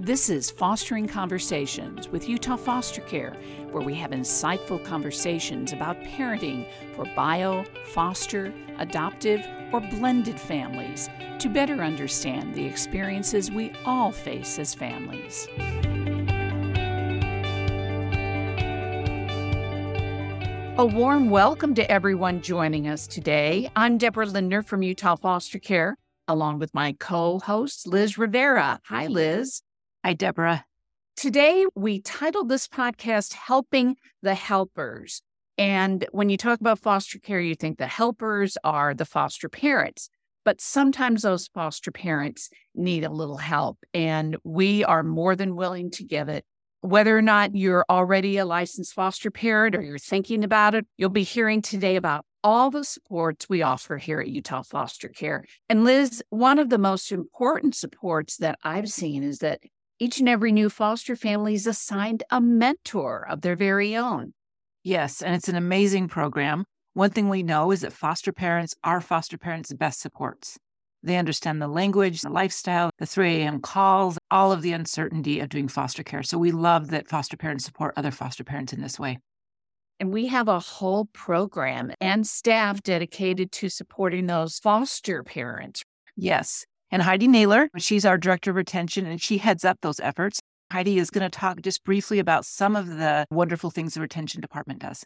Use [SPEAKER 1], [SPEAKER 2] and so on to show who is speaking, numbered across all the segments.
[SPEAKER 1] This is Fostering Conversations with Utah Foster Care, where we have insightful conversations about parenting for bio, foster, adoptive, or blended families to better understand the experiences we all face as families. A warm welcome to everyone joining us today. I'm Deborah Lindner from Utah Foster Care, along with my co host, Liz Rivera. Hi, Liz.
[SPEAKER 2] Hi, Deborah.
[SPEAKER 1] Today, we titled this podcast Helping the Helpers. And when you talk about foster care, you think the helpers are the foster parents. But sometimes those foster parents need a little help, and we are more than willing to give it. Whether or not you're already a licensed foster parent or you're thinking about it, you'll be hearing today about all the supports we offer here at Utah Foster Care. And Liz, one of the most important supports that I've seen is that each and every new foster family is assigned a mentor of their very own.
[SPEAKER 2] Yes, and it's an amazing program. One thing we know is that foster parents are foster parents' best supports. They understand the language, the lifestyle, the 3 a.m. calls, all of the uncertainty of doing foster care. So we love that foster parents support other foster parents in this way.
[SPEAKER 1] And we have a whole program and staff dedicated to supporting those foster parents.
[SPEAKER 2] Yes and Heidi Naylor. She's our director of retention and she heads up those efforts. Heidi is going to talk just briefly about some of the wonderful things the retention department does.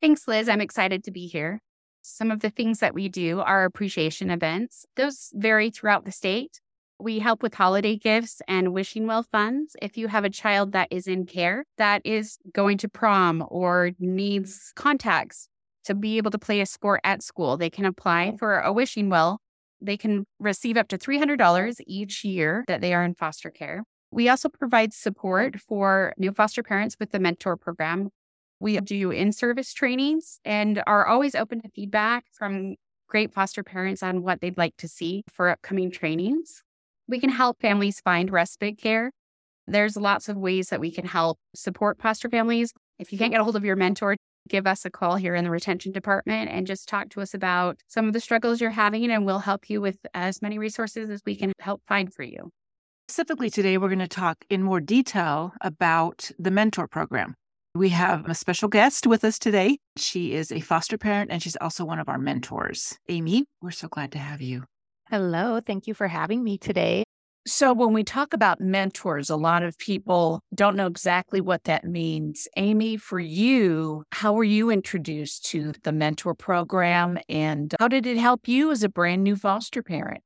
[SPEAKER 3] Thanks, Liz. I'm excited to be here. Some of the things that we do are appreciation events. Those vary throughout the state. We help with holiday gifts and wishing well funds. If you have a child that is in care that is going to prom or needs contacts to be able to play a sport at school, they can apply for a wishing well they can receive up to $300 each year that they are in foster care. We also provide support for new foster parents with the mentor program. We do in service trainings and are always open to feedback from great foster parents on what they'd like to see for upcoming trainings. We can help families find respite care. There's lots of ways that we can help support foster families. If you can't get a hold of your mentor, give us a call here in the retention department and just talk to us about some of the struggles you're having, and we'll help you with as many resources as we can help find for you.
[SPEAKER 2] Specifically, today, we're going to talk in more detail about the mentor program. We have a special guest with us today. She is a foster parent and she's also one of our mentors. Amy, we're so glad to have you.
[SPEAKER 4] Hello. Thank you for having me today.
[SPEAKER 1] So, when we talk about mentors, a lot of people don't know exactly what that means. Amy, for you, how were you introduced to the mentor program and how did it help you as a brand new foster parent?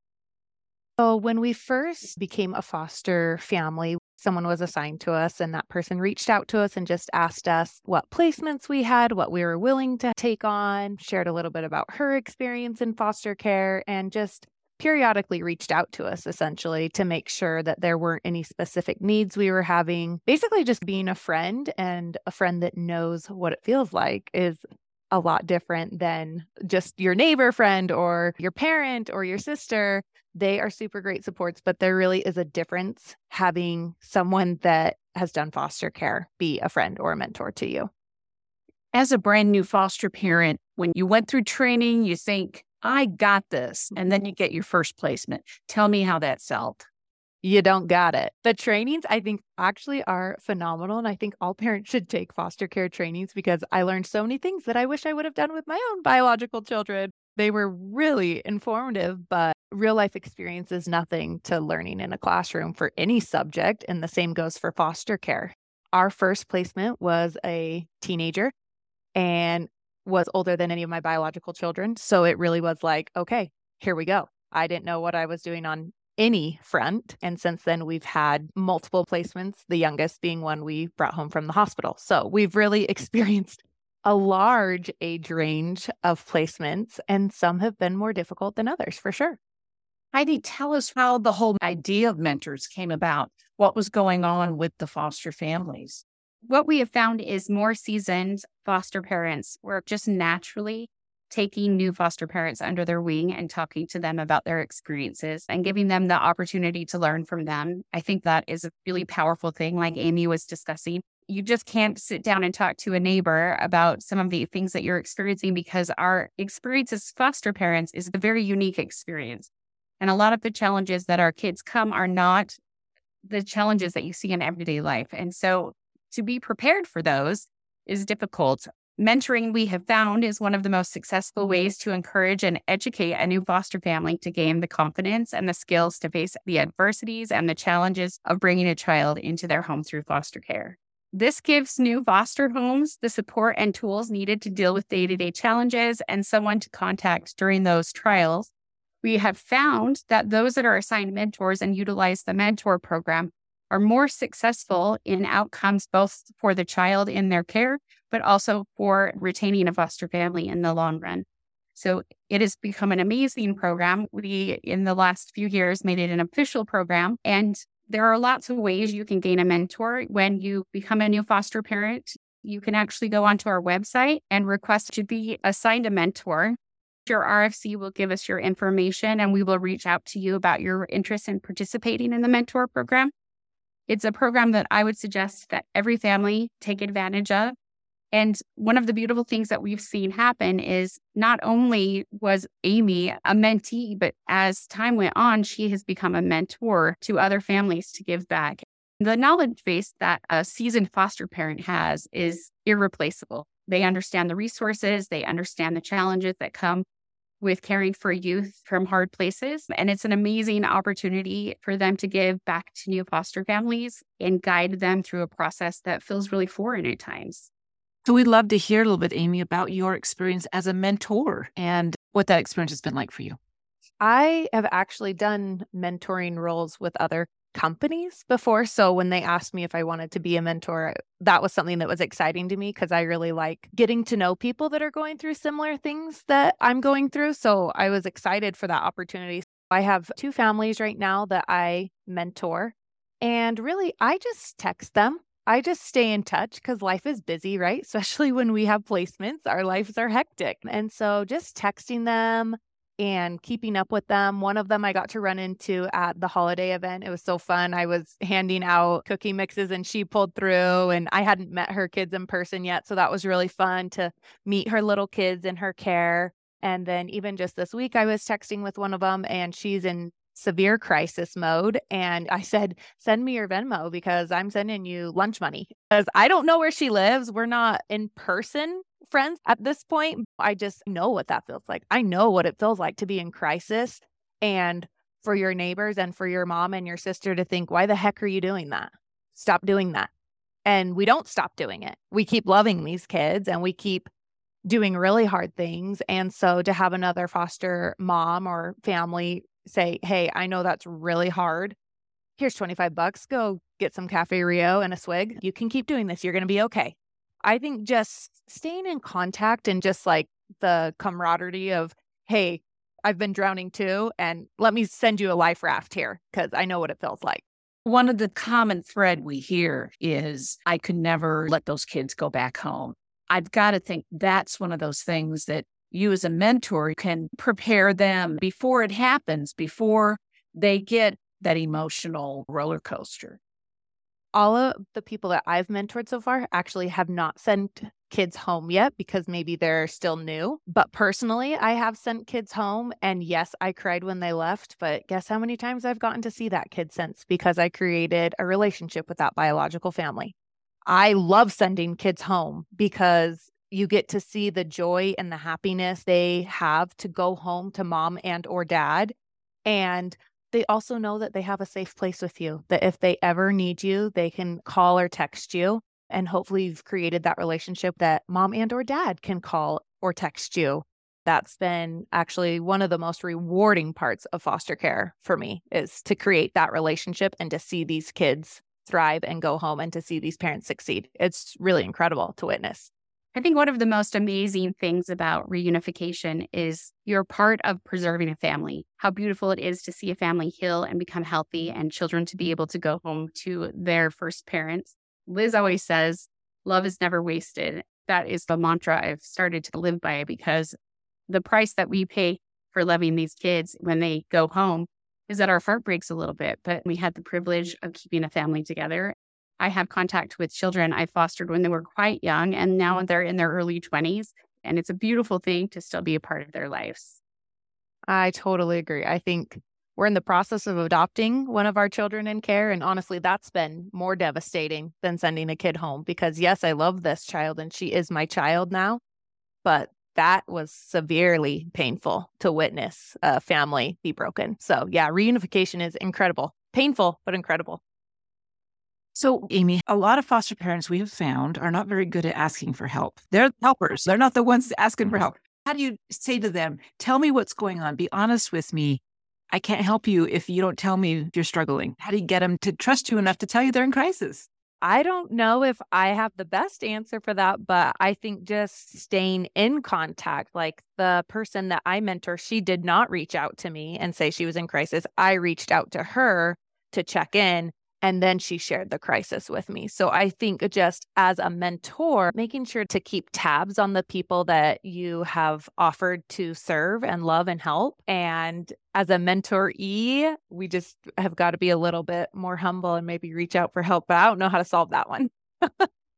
[SPEAKER 4] So, when we first became a foster family, someone was assigned to us, and that person reached out to us and just asked us what placements we had, what we were willing to take on, shared a little bit about her experience in foster care, and just periodically reached out to us essentially to make sure that there weren't any specific needs we were having. Basically, just being a friend and a friend that knows what it feels like is a lot different than just your neighbor friend or your parent or your sister. They are super great supports, but there really is a difference having someone that has done foster care be a friend or a mentor to you.
[SPEAKER 1] As a brand new foster parent, when you went through training, you think, I got this. And then mm-hmm. you get your first placement. Tell me how that felt.
[SPEAKER 4] You don't got it. The trainings, I think, actually are phenomenal. And I think all parents should take foster care trainings because I learned so many things that I wish I would have done with my own biological children. They were really informative, but real life experience is nothing to learning in a classroom for any subject. And the same goes for foster care. Our first placement was a teenager. And was older than any of my biological children. So it really was like, okay, here we go. I didn't know what I was doing on any front. And since then, we've had multiple placements, the youngest being one we brought home from the hospital. So we've really experienced a large age range of placements, and some have been more difficult than others for sure.
[SPEAKER 1] Heidi, tell us how the whole idea of mentors came about. What was going on with the foster families?
[SPEAKER 3] What we have found is more seasoned foster parents were just naturally taking new foster parents under their wing and talking to them about their experiences and giving them the opportunity to learn from them. I think that is a really powerful thing, like Amy was discussing. You just can't sit down and talk to a neighbor about some of the things that you're experiencing because our experience as foster parents is a very unique experience. And a lot of the challenges that our kids come are not the challenges that you see in everyday life. And so to be prepared for those is difficult. Mentoring, we have found, is one of the most successful mm-hmm. ways to encourage and educate a new foster family to gain the confidence and the skills to face the adversities and the challenges of bringing a child into their home through foster care. This gives new foster homes the support and tools needed to deal with day to day challenges and someone to contact during those trials. We have found that those that are assigned mentors and utilize the mentor program are more successful in outcomes both for the child in their care, but also for retaining a foster family in the long run. So it has become an amazing program. We, in the last few years, made it an official program. And there are lots of ways you can gain a mentor when you become a new foster parent. You can actually go onto our website and request to be assigned a mentor. Your RFC will give us your information and we will reach out to you about your interest in participating in the mentor program. It's a program that I would suggest that every family take advantage of and one of the beautiful things that we've seen happen is not only was Amy a mentee, but as time went on, she has become a mentor to other families to give back. The knowledge base that a seasoned foster parent has is irreplaceable. They understand the resources, they understand the challenges that come with caring for youth from hard places. And it's an amazing opportunity for them to give back to new foster families and guide them through a process that feels really foreign at times.
[SPEAKER 2] So we'd love to hear a little bit, Amy, about your experience as a mentor and what that experience has been like for you.
[SPEAKER 4] I have actually done mentoring roles with other companies before. So when they asked me if I wanted to be a mentor, that was something that was exciting to me because I really like getting to know people that are going through similar things that I'm going through. So I was excited for that opportunity. I have two families right now that I mentor. And really, I just text them I just stay in touch because life is busy, right? Especially when we have placements, our lives are hectic. And so just texting them and keeping up with them. One of them I got to run into at the holiday event. It was so fun. I was handing out cookie mixes and she pulled through, and I hadn't met her kids in person yet. So that was really fun to meet her little kids in her care. And then even just this week, I was texting with one of them, and she's in severe crisis mode. And I said, send me your Venmo because I'm sending you lunch money because I don't know where she lives. We're not in person friends at this point. I just know what that feels like. I know what it feels like to be in crisis and for your neighbors and for your mom and your sister to think, why the heck are you doing that? Stop doing that. And we don't stop doing it. We keep loving these kids and we keep doing really hard things. And so to have another foster mom or family say, Hey, I know that's really hard. Here's 25 bucks. Go get some Cafe Rio and a swig. You can keep doing this. You're going to be okay. I think just staying in contact and just like the camaraderie of, Hey, I've been drowning too. And let me send you a life raft here because I know what it feels like.
[SPEAKER 1] One of the common thread we hear is I could never let those kids go back home. I've got to think that's one of those things that you as a mentor can prepare them before it happens, before they get that emotional roller coaster.
[SPEAKER 4] All of the people that I've mentored so far actually have not sent kids home yet because maybe they're still new. But personally, I have sent kids home. And yes, I cried when they left. But guess how many times I've gotten to see that kid since because I created a relationship with that biological family. I love sending kids home because you get to see the joy and the happiness they have to go home to mom and or dad and they also know that they have a safe place with you that if they ever need you they can call or text you and hopefully you've created that relationship that mom and or dad can call or text you. That's been actually one of the most rewarding parts of foster care for me is to create that relationship and to see these kids thrive and go home and to see these parents succeed. It's really incredible to witness
[SPEAKER 3] I think one of the most amazing things about reunification is you're part of preserving a family. How beautiful it is to see a family heal and become healthy and children to be able to go home to their first parents. Liz always says, love is never wasted. That is the mantra I've started to live by because the price that we pay for loving these kids when they go home is that our heart breaks a little bit, but we had the privilege of keeping a family together I have contact with children I fostered when they were quite young, and now mm-hmm. they're in their early 20s. And it's a beautiful thing to still be a part of their lives.
[SPEAKER 4] I totally agree. I think we're in the process of adopting one of our children in care. And honestly, that's been more devastating than sending a kid home because, yes, I love this child and she is my child now. But that was severely painful to witness a family be broken. So, yeah, reunification is incredible, painful, but incredible.
[SPEAKER 2] So, Amy, a lot of foster parents we have found are not very good at asking for help. They're helpers, they're not the ones asking for mm-hmm. help. How do you say to them, tell me what's going on? Be honest with me. I can't help you if you don't tell me you're struggling. How do you get them to trust you enough to tell you they're in crisis?
[SPEAKER 4] I don't know if I have the best answer for that, but I think just staying in contact, like the person that I mentor, she did not reach out to me and say she was in crisis. I reached out to her to check in and then she shared the crisis with me. So I think just as a mentor, making sure to keep tabs on the people that you have offered to serve and love and help. And as a mentoree, we just have got to be a little bit more humble and maybe reach out for help. But I don't know how to solve that one.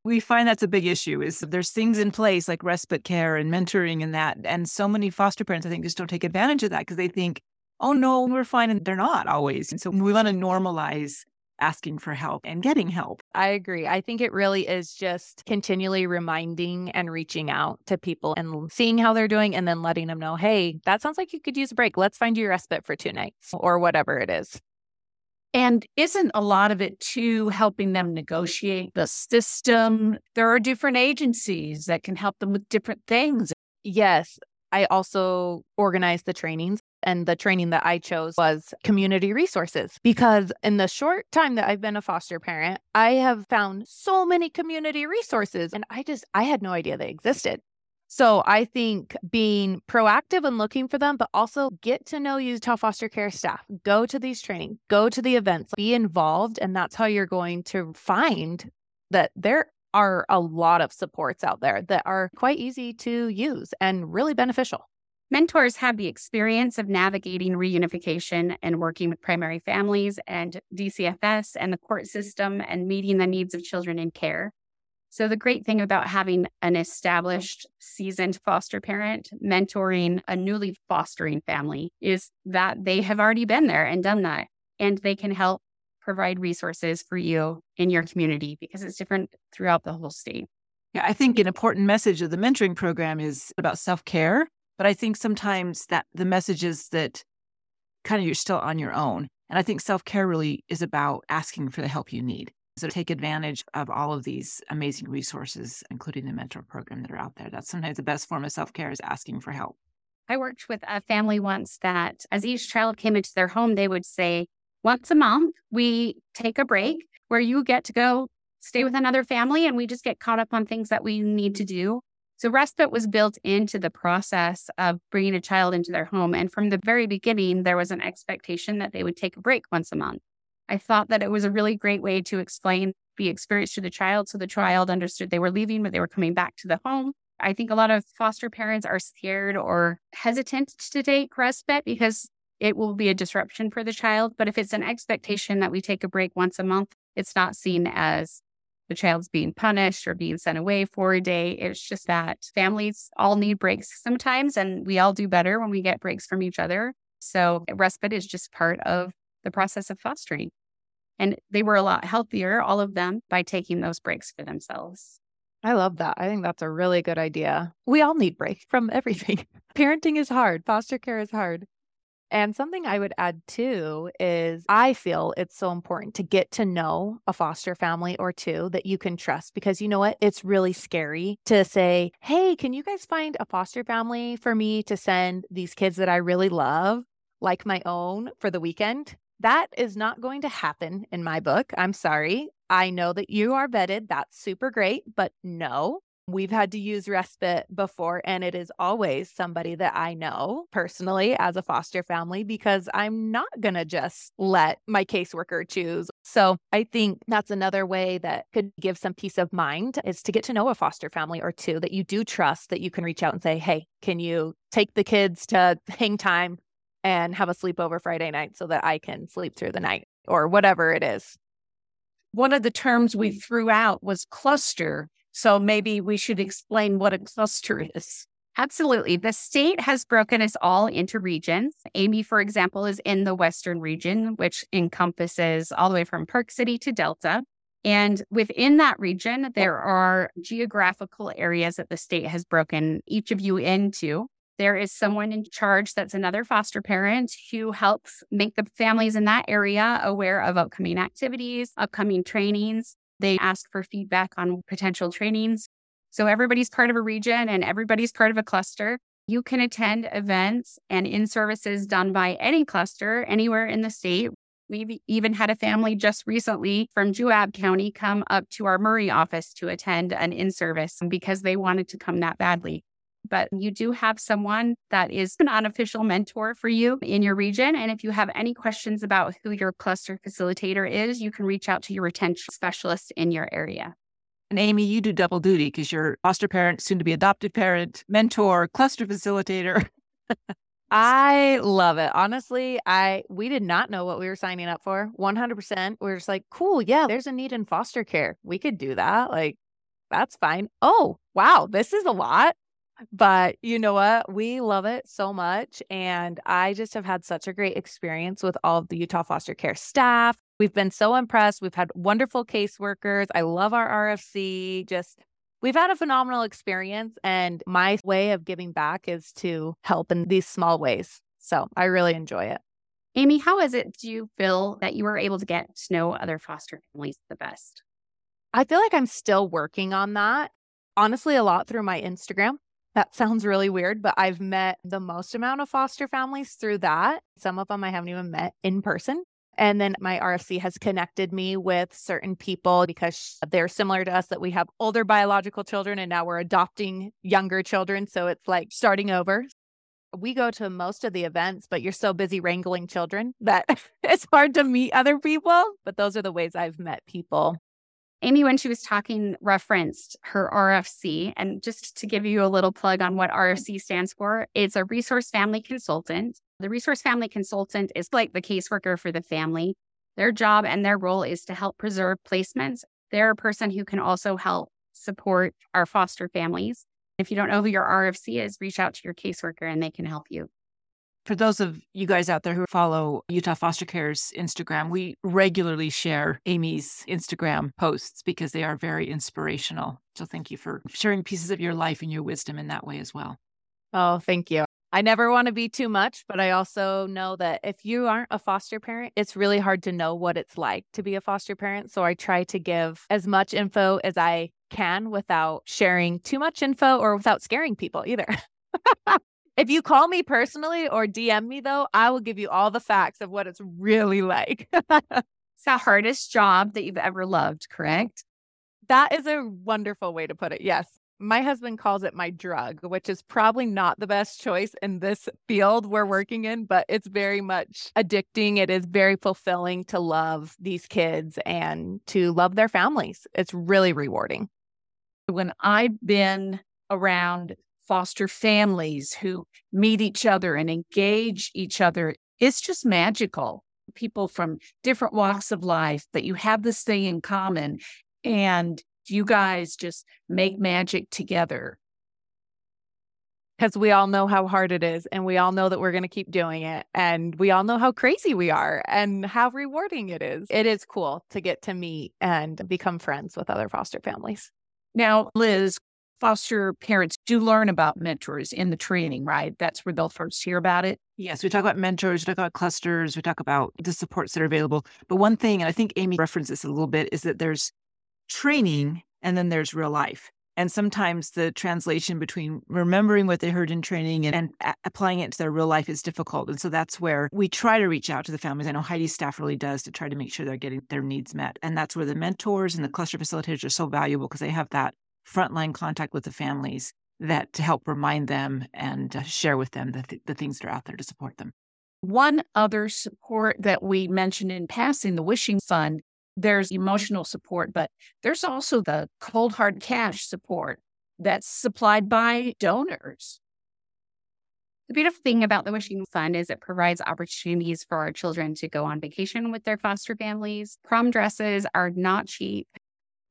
[SPEAKER 2] we find that's a big issue is there's things in place like respite care and mentoring and that and so many foster parents i think just don't take advantage of that because they think oh no we're fine and they're not always and so we want to normalize asking for help and getting help.
[SPEAKER 4] I agree. I think it really is just continually reminding and reaching out to people and seeing how they're doing and then letting them know, hey, that sounds like you could use a break. Let's find you a respite for two nights or whatever it is.
[SPEAKER 1] And isn't a lot of it too helping them negotiate the system? There are different agencies that can help them with different things.
[SPEAKER 4] Yes. I also organize the trainings and the training that I chose was community resources because in the short time that I've been a foster parent, I have found so many community resources and I just, I had no idea they existed. So I think being proactive and looking for them, but also get to know Utah foster care staff, go to these training, go to the events, be involved. And that's how you're going to find that there are a lot of supports out there that are quite easy to use and really beneficial.
[SPEAKER 3] Mentors have the experience of navigating reunification and working with primary families and DCFS and the court system and meeting the needs of children in care. So, the great thing about having an established, seasoned foster parent mentoring a newly fostering family is that they have already been there and done that, and they can help provide resources for you in your community because it's different throughout the whole state.
[SPEAKER 2] Yeah, I think an important message of the mentoring program is about self care but I think sometimes that the message is that kind of you're still on your own. And I think self care really is about asking for the help you need. So take advantage of all of these amazing resources, including the mentor program that are out there. That's sometimes the best form of self care is asking for help.
[SPEAKER 3] I worked with a family once that as each child came into their home, they would say, once a month, we take a break where you get to go stay with another family and we just get caught up on things that we need to do. So respite was built into the process of bringing a child into their home. And from the very beginning, there was an expectation that they would take a break once a month. I thought that it was a really great way to explain the experience to the child so the child understood they were leaving, but they were coming back to the home. I think a lot of foster parents are scared or hesitant to take respite because it will be a disruption for the child. But if it's an expectation that we take a break once a month, it's not seen as the child's being punished or being sent away for a day. It's just that families all need breaks sometimes, and we all do better when we get breaks from each other. So, respite is just part of the process of fostering. And they were a lot healthier, all of them, by taking those breaks for themselves.
[SPEAKER 4] I love that. I think that's a really good idea. We all need breaks from everything. Parenting is hard, foster care is hard. And something I would add too is I feel it's so important to get to know a foster family or two that you can trust because you know what? It's really scary to say, hey, can you guys find a foster family for me to send these kids that I really love, like my own, for the weekend? That is not going to happen in my book. I'm sorry. I know that you are vetted. That's super great. But no, We've had to use respite before, and it is always somebody that I know personally as a foster family because I'm not going to just let my caseworker choose. So I think that's another way that could give some peace of mind is to get to know a foster family or two that you do trust that you can reach out and say, hey, can you take the kids to hang time and have a sleepover Friday night so that I can sleep through the night or whatever it is?
[SPEAKER 1] One of the terms we mm. threw out was cluster so maybe we should explain what a cluster is.
[SPEAKER 3] Absolutely. The state has broken us all into regions. Amy, for example, is in the Western region, which encompasses all the way from Park City to Delta. And within that region, there are geographical areas that the state has broken each of you into. There is someone in charge that's another foster parent who helps make the families in that area aware of upcoming activities, upcoming trainings. They ask for feedback on potential trainings. So everybody's part of a region and everybody's part of a cluster. You can attend events and in services done by any cluster anywhere in the state. We've even had a family just recently from Juab County come up to our Murray office to attend an in service because they wanted to come that badly. But you do have someone that is an unofficial mentor for you in your region. And if you have any questions about who your cluster facilitator is, you can reach out to your retention specialist in your area.
[SPEAKER 2] And Amy, you do double duty because you're foster parent, soon to be adopted parent, mentor, cluster facilitator.
[SPEAKER 4] I love it. Honestly, I we did not know what we were signing up for. 100%. We are just like, "Cool, yeah, there's a need in foster care. We could do that." Like that's fine. Oh, wow, this is a lot. But you know what? We love it so much. And I just have had such a great experience with all of the Utah foster care staff. We've been so impressed. We've had wonderful caseworkers. I love our RFC. Just we've had a phenomenal experience. And my way of giving back is to help in these small ways. So I really enjoy it.
[SPEAKER 3] Amy, how is it do you feel that you were able to get to know other foster families the best?
[SPEAKER 4] I feel like I'm still working on that. Honestly, a lot through my Instagram. That sounds really weird, but I've met the most amount of foster families through that. Some of them I haven't even met in person. And then my RFC has connected me with certain people because they're similar to us that we have older biological children and now we're adopting younger children. So it's like starting over. We go to most of the events, but you're so busy wrangling children that it's hard to meet other people. But those are the ways I've met people.
[SPEAKER 3] Amy, when she was talking, referenced her RFC. And just to give you a little plug on what RFC stands for, it's a resource family consultant. The resource family consultant is like the caseworker for the family. Their job and their role is to help preserve placements. They're a person who can also help support our foster families. If you don't know who your RFC is, reach out to your caseworker and they can help you.
[SPEAKER 2] For those of you guys out there who follow Utah Foster Care's Instagram, we regularly share Amy's Instagram posts because they are very inspirational. So thank you for sharing pieces of your life and your wisdom in that way as well.
[SPEAKER 4] Oh, thank you. I never want to be too much, but I also know that if you aren't a foster parent, it's really hard to know what it's like to be a foster parent. So I try to give as much info as I can without sharing too much info or without scaring people either. if you call me personally or DM me, though, I will give you all the facts of what it's really like.
[SPEAKER 3] it's the hardest job that you've ever loved, correct?
[SPEAKER 4] That is a wonderful way to put it. Yes. My husband calls it my drug, which is probably not the best choice in this field we're working in, but it's very much addicting. It is very fulfilling to love these kids and to love their families. It's really rewarding.
[SPEAKER 1] When I've been around foster families who meet each other and engage each other, it's just magical. People from different walks of life, that you have this thing in common. And you guys just make magic together.
[SPEAKER 4] Because we all know how hard it is, and we all know that we're going to keep doing it. And we all know how crazy we are and how rewarding it is. It is cool to get to meet and become friends with other foster families.
[SPEAKER 1] Now, Liz, foster parents do learn about mentors in the training, right? That's where they'll first hear about it.
[SPEAKER 2] Yes, we talk about mentors, we talk about clusters, we talk about the supports that are available. But one thing, and I think Amy referenced this a little bit, is that there's training and then there's real life. And sometimes the translation between remembering what they heard in training and, and a- applying it to their real life is difficult. And so that's where we try to reach out to the families. I know Heidi's staff really does to try to make sure they're getting their needs met. And that's where the mentors and the cluster facilitators are so valuable because they have that frontline contact with the families that to help remind them and uh, share with them the, th- the things that are out there to support them.
[SPEAKER 1] One other support that we mentioned in passing, the Wishing Fund, there's emotional support, but there's also the cold hard cash support that's supplied by donors.
[SPEAKER 3] The beautiful thing about the Wishing Fund is it provides opportunities for our children to go on vacation with their foster families. Prom dresses are not cheap.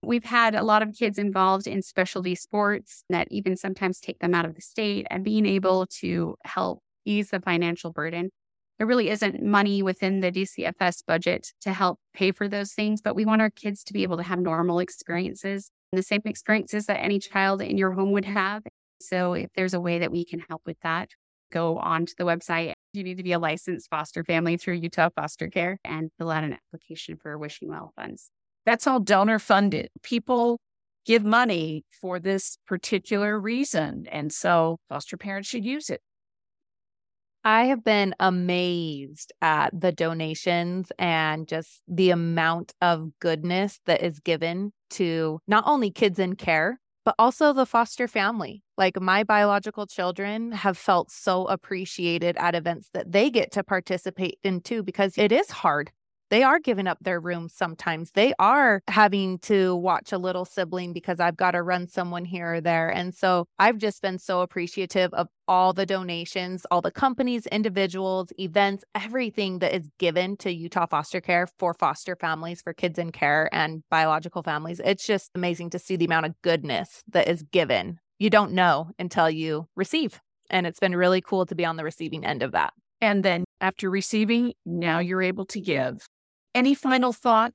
[SPEAKER 3] We've had a lot of kids involved in specialty sports that even sometimes take them out of the state and being able to help ease the financial burden. There really isn't money within the DCFS budget to help pay for those things, but we want our kids to be able to have normal experiences, the same experiences that any child in your home would have. So if there's a way that we can help with that, go onto the website. You need to be a licensed foster family through Utah Foster Care and fill out an application for Wishing Well funds.
[SPEAKER 1] That's all donor funded. People give money for this particular reason. And so foster parents should use it.
[SPEAKER 4] I have been amazed at the donations and just the amount of goodness that is given to not only kids in care, but also the foster family. Like my biological children have felt so appreciated at events that they get to participate in too, because it is hard they are giving up their rooms sometimes. They are having to watch a little sibling because I've got to run someone here or there. And so I've just been so appreciative of all the donations, all the companies, individuals, events, everything that is given to Utah Foster Care for foster families, for kids in care and biological families. It's just amazing to see the amount of goodness that is given. You don't know until you receive. And it's been really cool to be on the receiving end of that.
[SPEAKER 1] And then after receiving, now you're able to give. Any final thought?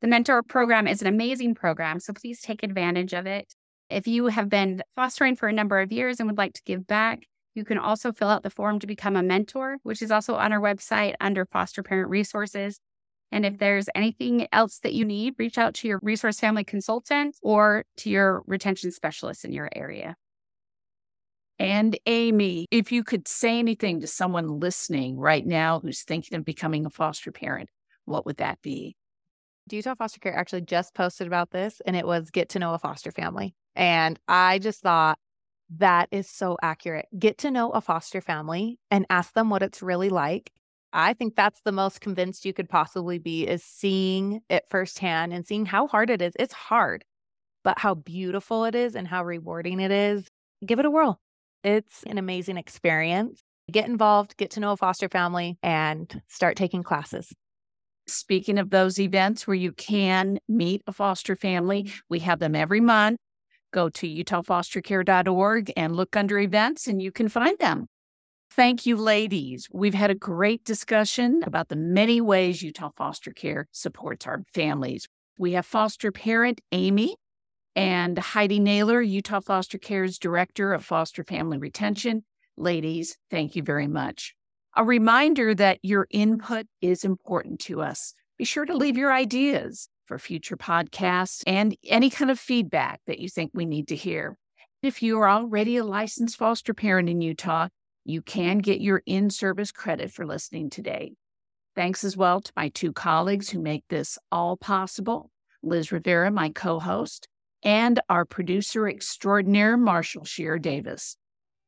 [SPEAKER 3] The mentor program is an amazing program, so please take advantage of it. If you have been fostering for a number of years and would like to give back, you can also fill out the form to become a mentor, which is also on our website under foster parent resources. And if there's anything else that you need, reach out to your resource family consultant or to your retention specialist in your area.
[SPEAKER 1] And Amy, if you could say anything to someone listening right now who's thinking of becoming a foster parent, what would that be?
[SPEAKER 4] Utah Foster Care actually just posted about this and it was get to know a foster family. And I just thought that is so accurate. Get to know a foster family and ask them what it's really like. I think that's the most convinced you could possibly be is seeing it firsthand and seeing how hard it is. It's hard, but how beautiful it is and how rewarding it is. Give it a whirl. It's an amazing experience. Get involved, get to know a foster family, and start taking classes.
[SPEAKER 1] Speaking of those events where you can meet a foster family, mm-hmm. we have them every month. Go to utahfostercare.org and look under events, and you can find them. Thank you, ladies. We've had a great discussion about the many ways Utah Foster Care supports our families. We have foster parent Amy and Heidi Naylor, Utah Foster Care's Director of Foster Family Retention. Ladies, thank you very much. A reminder that your input is important to us. Be sure to leave your ideas for future podcasts and any kind of feedback that you think we need to hear. If you are already a licensed foster parent in Utah, you can get your in service credit for listening today. Thanks as well to my two colleagues who make this all possible Liz Rivera, my co host, and our producer extraordinaire, Marshall Shear Davis.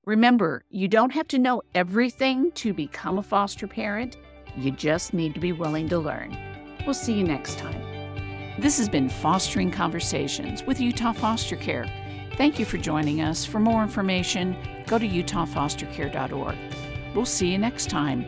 [SPEAKER 1] Remember, you don't have to know everything to become a foster parent. You just need to be willing to learn. We'll see you next time. This has been Fostering Conversations with Utah Foster Care. Thank you for joining us. For more information, go to utahfostercare.org. We'll see you next time.